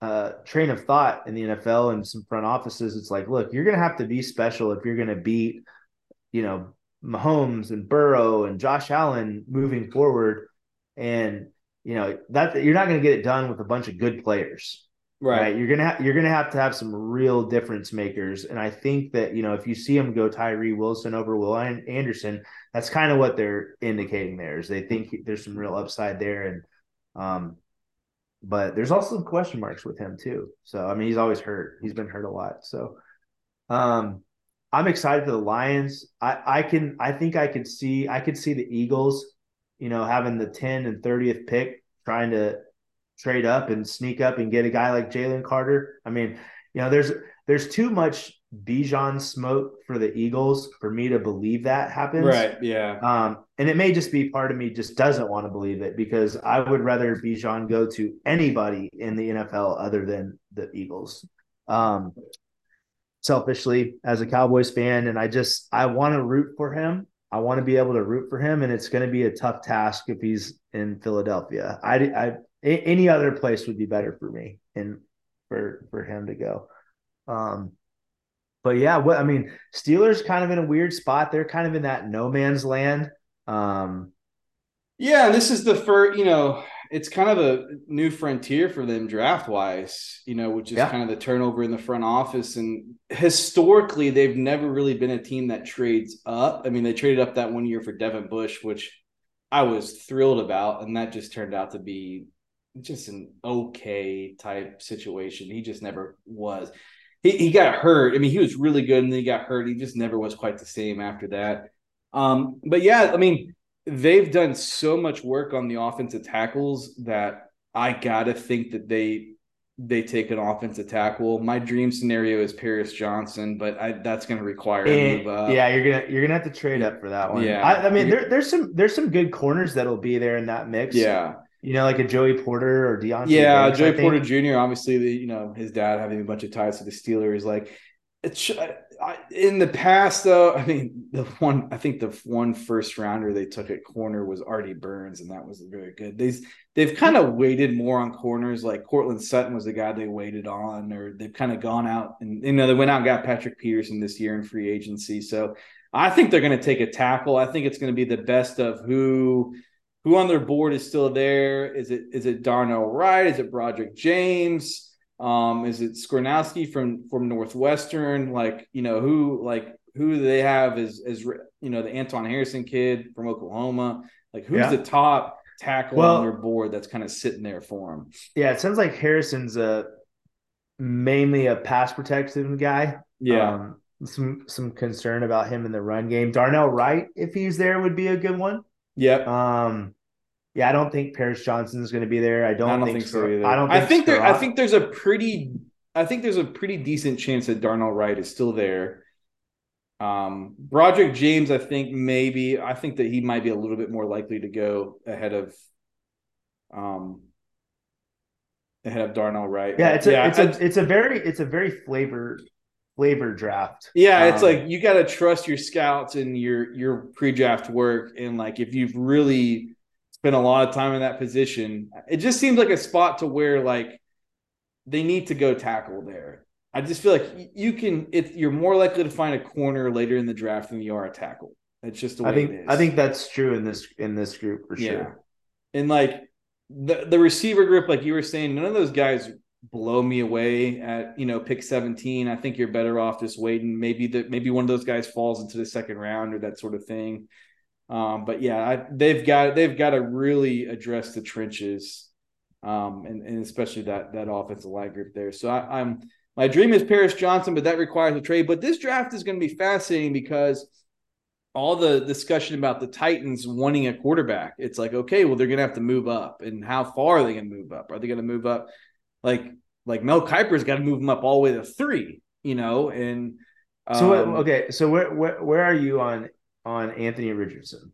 [SPEAKER 2] uh, train of thought in the NFL and some front offices. It's like, look, you're going to have to be special if you're going to beat, you know, Mahomes and Burrow and Josh Allen moving forward. And you know that you're not going to get it done with a bunch of good players, right? right? You're gonna ha- you're gonna have to have some real difference makers. And I think that you know if you see them go Tyree Wilson over Will Anderson, that's kind of what they're indicating there. Is they think there's some real upside there, and um, but there's also some question marks with him too. So I mean, he's always hurt. He's been hurt a lot. So um, I'm excited for the Lions. I, I can I think I can see I could see the Eagles, you know, having the 10 and 30th pick, trying to trade up and sneak up and get a guy like Jalen Carter. I mean, you know, there's there's too much Bijan smoke for the Eagles for me to believe that happens.
[SPEAKER 1] Right. Yeah.
[SPEAKER 2] Um, and it may just be part of me just doesn't want to believe it because I would rather Bijan go to anybody in the NFL other than the Eagles. Um, selfishly as a Cowboys fan, and I just I want to root for him. I want to be able to root for him, and it's going to be a tough task if he's in Philadelphia. I, I any other place would be better for me and for for him to go. Um, but yeah, what I mean, Steelers kind of in a weird spot. They're kind of in that no man's land. Um,
[SPEAKER 1] yeah, this is the first, you know, it's kind of a new frontier for them draft wise, you know, which is yeah. kind of the turnover in the front office. And historically, they've never really been a team that trades up. I mean, they traded up that one year for Devin Bush, which I was thrilled about. And that just turned out to be just an okay type situation. He just never was. He, he got hurt. I mean, he was really good and then he got hurt. He just never was quite the same after that. Um, but yeah, I mean, they've done so much work on the offensive tackles that I gotta think that they they take an offensive tackle. My dream scenario is Paris Johnson, but I, that's going to require a
[SPEAKER 2] eh, move up. Yeah, you're gonna you're gonna have to trade up for that one. Yeah, I, I mean there, there's some there's some good corners that'll be there in that mix.
[SPEAKER 1] Yeah,
[SPEAKER 2] you know, like a Joey Porter or Deonte.
[SPEAKER 1] Yeah, Joey Porter Jr. Obviously, the, you know his dad having a bunch of ties to the Steelers. Like it's in the past, though, I mean, the one I think the one first rounder they took at corner was Artie Burns, and that was very good. They've they've kind of waited more on corners. Like Courtland Sutton was the guy they waited on, or they've kind of gone out and you know they went out and got Patrick Peterson this year in free agency. So I think they're going to take a tackle. I think it's going to be the best of who who on their board is still there. Is it is it Darnell Wright? Is it Broderick James? Um, is it Skoronski from from Northwestern? Like, you know, who like who do they have is is you know the Anton Harrison kid from Oklahoma? Like, who's yeah. the top tackle well, on their board that's kind of sitting there for him?
[SPEAKER 2] Yeah, it sounds like Harrison's a mainly a pass protective guy.
[SPEAKER 1] Yeah. Um,
[SPEAKER 2] some some concern about him in the run game. Darnell Wright, if he's there, would be a good one.
[SPEAKER 1] Yep.
[SPEAKER 2] Um, yeah, I don't think Paris Johnson is going to be there. I don't, I don't think, think, so either.
[SPEAKER 1] I don't. Think I think there. I think there's a pretty. I think there's a pretty decent chance that Darnell Wright is still there. Um, Broderick James, I think maybe. I think that he might be a little bit more likely to go ahead of. Um, ahead of Darnell Wright.
[SPEAKER 2] Yeah, it's a yeah, it's I, a it's a very it's a very flavor flavor draft.
[SPEAKER 1] Yeah, um, it's like you got to trust your scouts and your your pre-draft work, and like if you've really spent a lot of time in that position. It just seems like a spot to where like they need to go tackle there. I just feel like you can. It, you're more likely to find a corner later in the draft than you are a tackle. It's just the way
[SPEAKER 2] I think,
[SPEAKER 1] it is.
[SPEAKER 2] I think that's true in this in this group for yeah. sure.
[SPEAKER 1] And like the the receiver group, like you were saying, none of those guys blow me away at you know pick 17 i think you're better off just waiting maybe that maybe one of those guys falls into the second round or that sort of thing um, but yeah I, they've got they've got to really address the trenches um, and, and especially that that offensive line group there so I, i'm my dream is paris johnson but that requires a trade but this draft is going to be fascinating because all the discussion about the Titans wanting a quarterback, it's like, okay, well, they're going to have to move up. And how far are they going to move up? Are they going to move up? Like, like Mel Kiper's got to move them up all the way to three, you know? And
[SPEAKER 2] um, so, okay. So where, where, where are you on, on Anthony Richardson?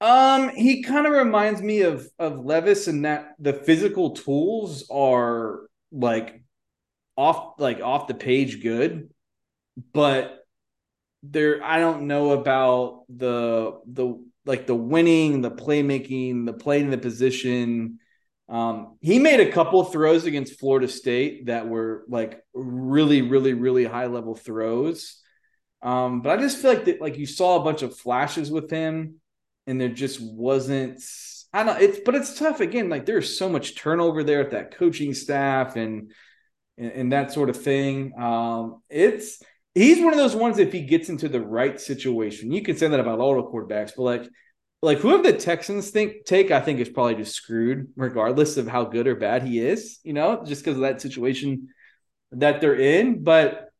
[SPEAKER 1] Um, he kind of reminds me of, of Levis in that the physical tools are like off, like off the page good, but there I don't know about the the like the winning, the playmaking, the playing the position. Um, he made a couple throws against Florida State that were like really, really, really high level throws. Um, but I just feel like that, like you saw a bunch of flashes with him, and there just wasn't. I don't. Know, it's but it's tough again. Like there's so much turnover there at that coaching staff and and, and that sort of thing. Um, it's he's one of those ones if he gets into the right situation. You can say that about all the quarterbacks, but like like whoever the Texans think take, I think is probably just screwed, regardless of how good or bad he is, you know, just because of that situation that they're in. But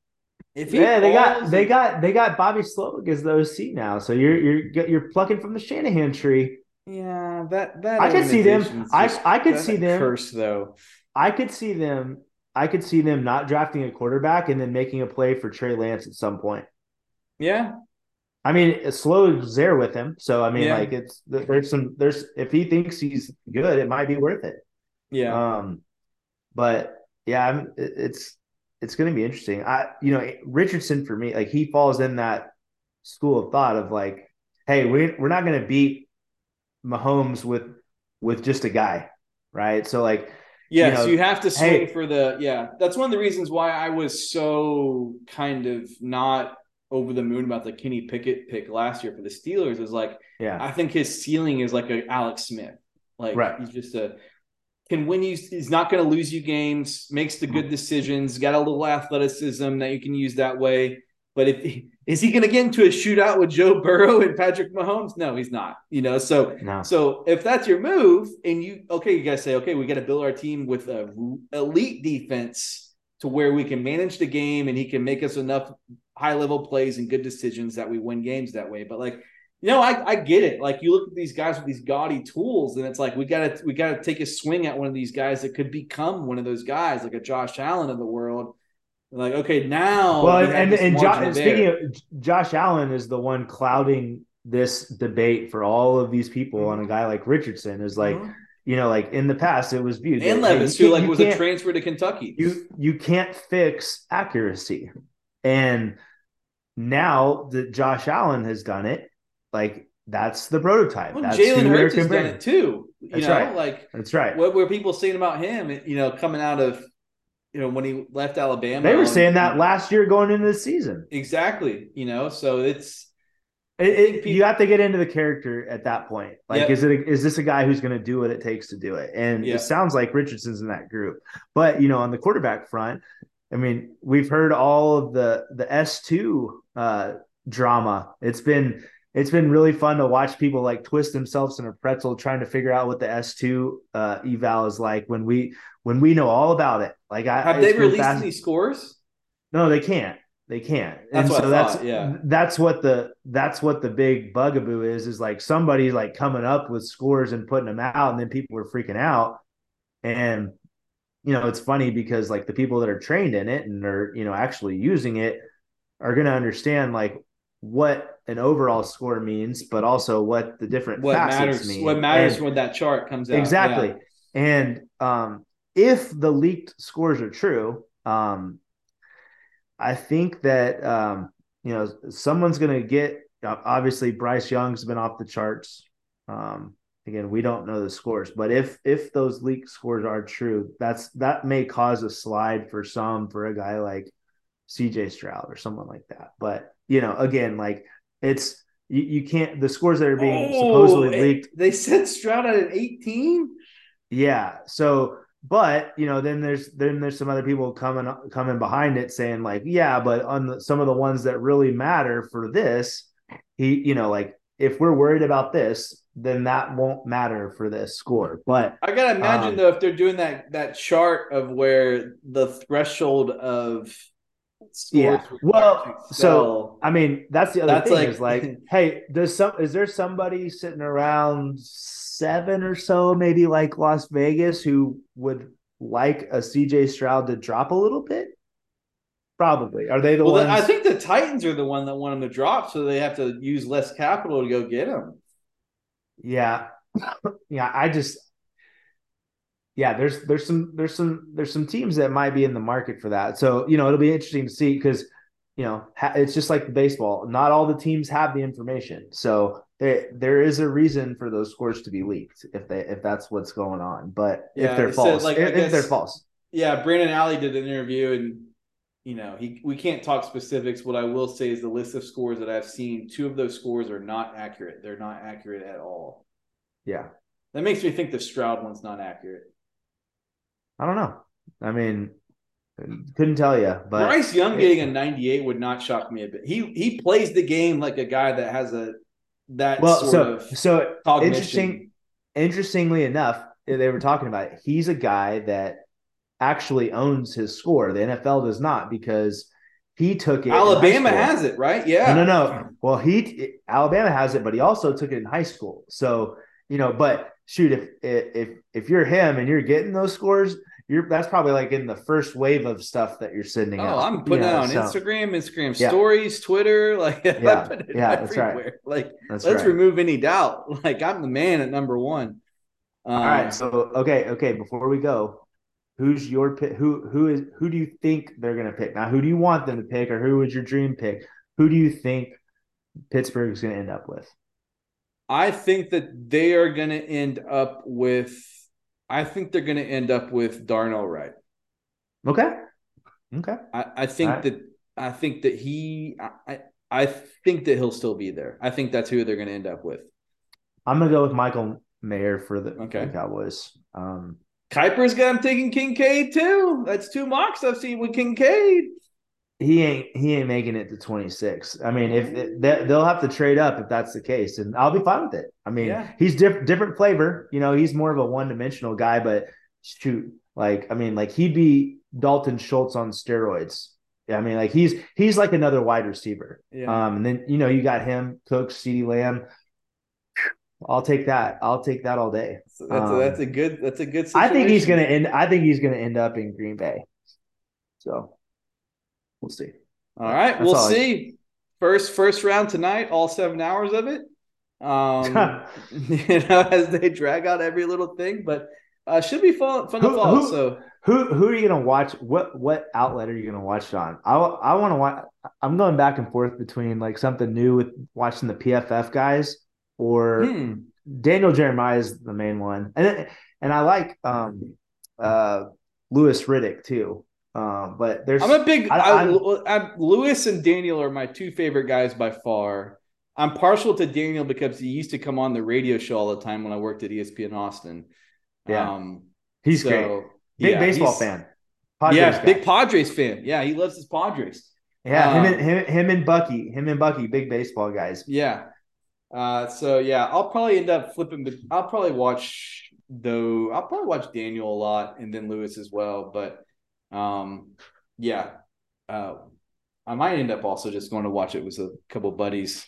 [SPEAKER 2] if yeah, they got they got they got Bobby Slowik as the OC now, so you're you're you're plucking from the Shanahan tree.
[SPEAKER 1] Yeah, that that
[SPEAKER 2] I could see them. I I could see them
[SPEAKER 1] curse though.
[SPEAKER 2] I could see them I could see them not drafting a quarterback and then making a play for Trey Lance at some point.
[SPEAKER 1] Yeah.
[SPEAKER 2] I mean, Slow is there with him. So, I mean, yeah. like, it's there's some, there's, if he thinks he's good, it might be worth it.
[SPEAKER 1] Yeah.
[SPEAKER 2] Um, but yeah, I'm, it's, it's going to be interesting. I, you know, Richardson for me, like, he falls in that school of thought of like, hey, we, we're not going to beat Mahomes with, with just a guy. Right. So, like,
[SPEAKER 1] Yes, you, know, you have to swing hey, for the yeah. That's one of the reasons why I was so kind of not over the moon about the Kenny Pickett pick last year for the Steelers. Is like,
[SPEAKER 2] yeah,
[SPEAKER 1] I think his ceiling is like a Alex Smith. Like
[SPEAKER 2] right.
[SPEAKER 1] he's just a can win you. He's not going to lose you games. Makes the good mm-hmm. decisions. Got a little athleticism that you can use that way. But if is he going to get into a shootout with Joe Burrow and Patrick Mahomes? No, he's not. You know, so
[SPEAKER 2] no.
[SPEAKER 1] so if that's your move, and you okay, you guys say, okay, we got to build our team with a elite defense to where we can manage the game, and he can make us enough high level plays and good decisions that we win games that way. But like, you know, I, I get it. Like you look at these guys with these gaudy tools, and it's like we gotta we gotta take a swing at one of these guys that could become one of those guys, like a Josh Allen of the world like, okay, now.
[SPEAKER 2] Well, and, and, and speaking of Josh Allen is the one clouding this debate for all of these people mm-hmm. on a guy like Richardson is like, mm-hmm. you know, like in the past it was viewed
[SPEAKER 1] and that, Levis, who like was a transfer to Kentucky.
[SPEAKER 2] You you can't fix accuracy, and now that Josh Allen has done it, like that's the prototype. Well,
[SPEAKER 1] Jalen Hurts has done it too. You that's know,
[SPEAKER 2] right.
[SPEAKER 1] like
[SPEAKER 2] that's right.
[SPEAKER 1] What were people saying about him? You know, coming out of you know, when he left Alabama.
[SPEAKER 2] They were saying that last year going into the season.
[SPEAKER 1] Exactly. You know, so it's
[SPEAKER 2] it, it, people, you have to get into the character at that point. Like, yep. is it a, is this a guy who's going to do what it takes to do it? And yep. it sounds like Richardson's in that group. But you know, on the quarterback front, I mean, we've heard all of the the S two uh, drama. It's been it's been really fun to watch people like twist themselves in a pretzel trying to figure out what the S2 uh, eval is like when we when we know all about it. Like I
[SPEAKER 1] have they released fast. any scores?
[SPEAKER 2] No, they can't. They can't.
[SPEAKER 1] That's
[SPEAKER 2] and
[SPEAKER 1] what
[SPEAKER 2] so
[SPEAKER 1] that's yeah.
[SPEAKER 2] That's what the that's what the big bugaboo is. Is like somebody like coming up with scores and putting them out, and then people are freaking out. And you know, it's funny because like the people that are trained in it and are you know actually using it are going to understand like what an overall score means, but also what the different
[SPEAKER 1] what
[SPEAKER 2] matters,
[SPEAKER 1] mean. What matters and when that chart comes out.
[SPEAKER 2] Exactly. Yeah. And um, if the leaked scores are true, um, I think that um, you know someone's going to get. Obviously, Bryce Young's been off the charts. Um, again, we don't know the scores, but if if those leaked scores are true, that's that may cause a slide for some for a guy like C.J. Stroud or someone like that. But you know, again, like it's you, you can't the scores that are being oh, supposedly leaked.
[SPEAKER 1] They said Stroud at an 18.
[SPEAKER 2] Yeah. So but you know, then there's then there's some other people coming coming behind it saying like, yeah, but on the, some of the ones that really matter for this, he, you know, like if we're worried about this, then that won't matter for this score. But
[SPEAKER 1] I gotta imagine um, though, if they're doing that that chart of where the threshold of
[SPEAKER 2] yeah. Well, so I mean, that's the other that's thing like, is like, hey, does some is there somebody sitting around seven or so, maybe like Las Vegas, who would like a CJ Stroud to drop a little bit? Probably. Are they the well, ones?
[SPEAKER 1] I think the Titans are the one that want him to drop, so they have to use less capital to go get him.
[SPEAKER 2] Yeah, yeah. I just, yeah. There's there's some there's some there's some teams that might be in the market for that. So you know it'll be interesting to see because you know it's just like the baseball. Not all the teams have the information, so there there is a reason for those scores to be leaked if they if that's what's going on. But yeah, if they're false, like, if, guess, if they're false,
[SPEAKER 1] yeah. Brandon Ally did an interview and you know, he we can't talk specifics. What I will say is the list of scores that I've seen, two of those scores are not accurate. They're not accurate at all.
[SPEAKER 2] Yeah.
[SPEAKER 1] That makes me think the Stroud one's not accurate.
[SPEAKER 2] I don't know. I mean, couldn't tell you. But
[SPEAKER 1] Bryce Young getting a 98 would not shock me a bit. He he plays the game like a guy that has a that well,
[SPEAKER 2] so so cognition. interesting. Interestingly enough, they were talking about it. He's a guy that actually owns his score. The NFL does not because he took it.
[SPEAKER 1] Alabama has it, right? Yeah.
[SPEAKER 2] No, no, no. Well, he Alabama has it, but he also took it in high school. So you know, but shoot, if if if you're him and you're getting those scores, you're that's probably like in the first wave of stuff that you're sending oh, out.
[SPEAKER 1] I'm putting
[SPEAKER 2] it
[SPEAKER 1] on so, Instagram, Instagram yeah. stories, Twitter, like yeah, yeah, that's right. Like that's let's right. remove any doubt. Like I'm the man at number one.
[SPEAKER 2] Um, All right, so okay, okay. Before we go, Who's your pick? Who who is who do you think they're going to pick? Now, who do you want them to pick, or who was your dream pick? Who do you think Pittsburgh is going to end up with?
[SPEAKER 1] I think that they are going to end up with. I think they're going to end up with Darnell Wright.
[SPEAKER 2] Okay. Okay.
[SPEAKER 1] I, I think right. that I think that he I I think that he'll still be there. I think that's who they're going to end up with.
[SPEAKER 2] I'm going to go with Michael Mayer for the, okay. the Cowboys. Um,
[SPEAKER 1] Kiper's got him taking Kincaid too. That's two mocks I've seen with Kincaid.
[SPEAKER 2] He ain't he ain't making it to 26. I mean, if they, they'll have to trade up if that's the case, and I'll be fine with it. I mean, yeah. he's different different flavor. You know, he's more of a one dimensional guy, but shoot, like I mean, like he'd be Dalton Schultz on steroids. I mean, like he's he's like another wide receiver. Yeah. Um, and then you know you got him, Cook, CeeDee Lamb. I'll take that. I'll take that all day.
[SPEAKER 1] So that's, um, a, that's a good. That's a good.
[SPEAKER 2] Situation. I think he's gonna end. I think he's gonna end up in Green Bay. So we'll see.
[SPEAKER 1] All right, that's we'll all see. First first round tonight, all seven hours of it. Um, you know, as they drag out every little thing, but uh, should be fun fun who, to follow.
[SPEAKER 2] Who,
[SPEAKER 1] so
[SPEAKER 2] who who are you gonna watch? What what outlet are you gonna watch on? I I want to watch. I'm going back and forth between like something new with watching the PFF guys or hmm. Daniel Jeremiah is the main one, and and I like um, uh, Louis Riddick too. Um, but there's
[SPEAKER 1] I'm a big I, I, I, Louis and Daniel are my two favorite guys by far. I'm partial to Daniel because he used to come on the radio show all the time when I worked at ESPN Austin.
[SPEAKER 2] Yeah, um, he's so, great. Big yeah, baseball fan.
[SPEAKER 1] Padres yeah, guy. big Padres fan. Yeah, he loves his Padres.
[SPEAKER 2] Yeah, um, him and him, him and Bucky, him and Bucky, big baseball guys.
[SPEAKER 1] Yeah, uh, so yeah, I'll probably end up flipping. I'll probably watch though. I'll probably watch Daniel a lot and then Louis as well. But um, yeah, uh, I might end up also just going to watch it with a couple buddies.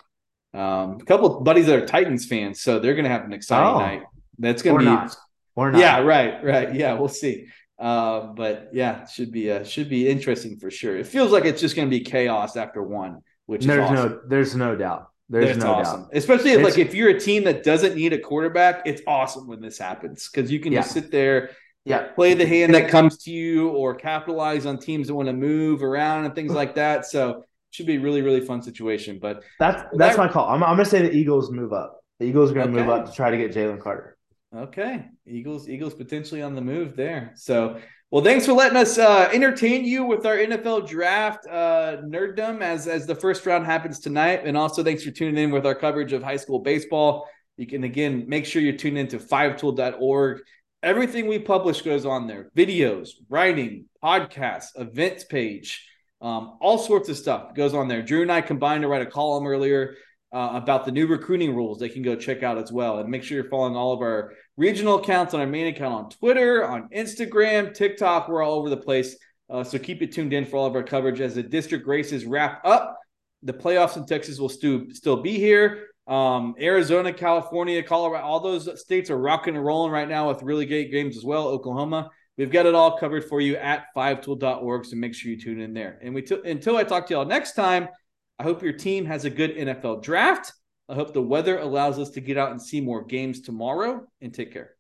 [SPEAKER 1] Um, a couple buddies that are Titans fans, so they're gonna have an exciting oh, night. That's gonna be not. or not. Yeah, right, right. Yeah, we'll see. Uh, but yeah, should be uh, should be interesting for sure. It feels like it's just gonna be chaos after one, which
[SPEAKER 2] there's
[SPEAKER 1] awesome.
[SPEAKER 2] no there's no doubt. There's That's no
[SPEAKER 1] awesome.
[SPEAKER 2] doubt.
[SPEAKER 1] Especially if, like if you're a team that doesn't need a quarterback, it's awesome when this happens because you can yeah. just sit there,
[SPEAKER 2] yeah,
[SPEAKER 1] play the hand that comes to you, or capitalize on teams that want to move around and things like that. So should be a really really fun situation. But
[SPEAKER 2] that's that's that, my call. I'm, I'm gonna say the Eagles move up. The Eagles are gonna okay. move up to try to get Jalen Carter.
[SPEAKER 1] Okay, Eagles Eagles potentially on the move there. So well, thanks for letting us uh, entertain you with our NFL draft uh, nerddom as as the first round happens tonight, and also thanks for tuning in with our coverage of high school baseball. You can again make sure you're tuned into 5tool.org everything we publish goes on there videos, writing, podcasts, events page, um, all sorts of stuff goes on there. Drew and I combined to write a column earlier uh, about the new recruiting rules they can go check out as well. And make sure you're following all of our regional accounts on our main account on Twitter, on Instagram, TikTok. We're all over the place. Uh, so keep it tuned in for all of our coverage as the district races wrap up. The playoffs in Texas will still still be here. Um, Arizona, California, Colorado, all those states are rocking and rolling right now with really great games as well. Oklahoma, we've got it all covered for you at fivetool.org. So make sure you tune in there. And we t- until I talk to y'all next time. I hope your team has a good NFL draft. I hope the weather allows us to get out and see more games tomorrow and take care.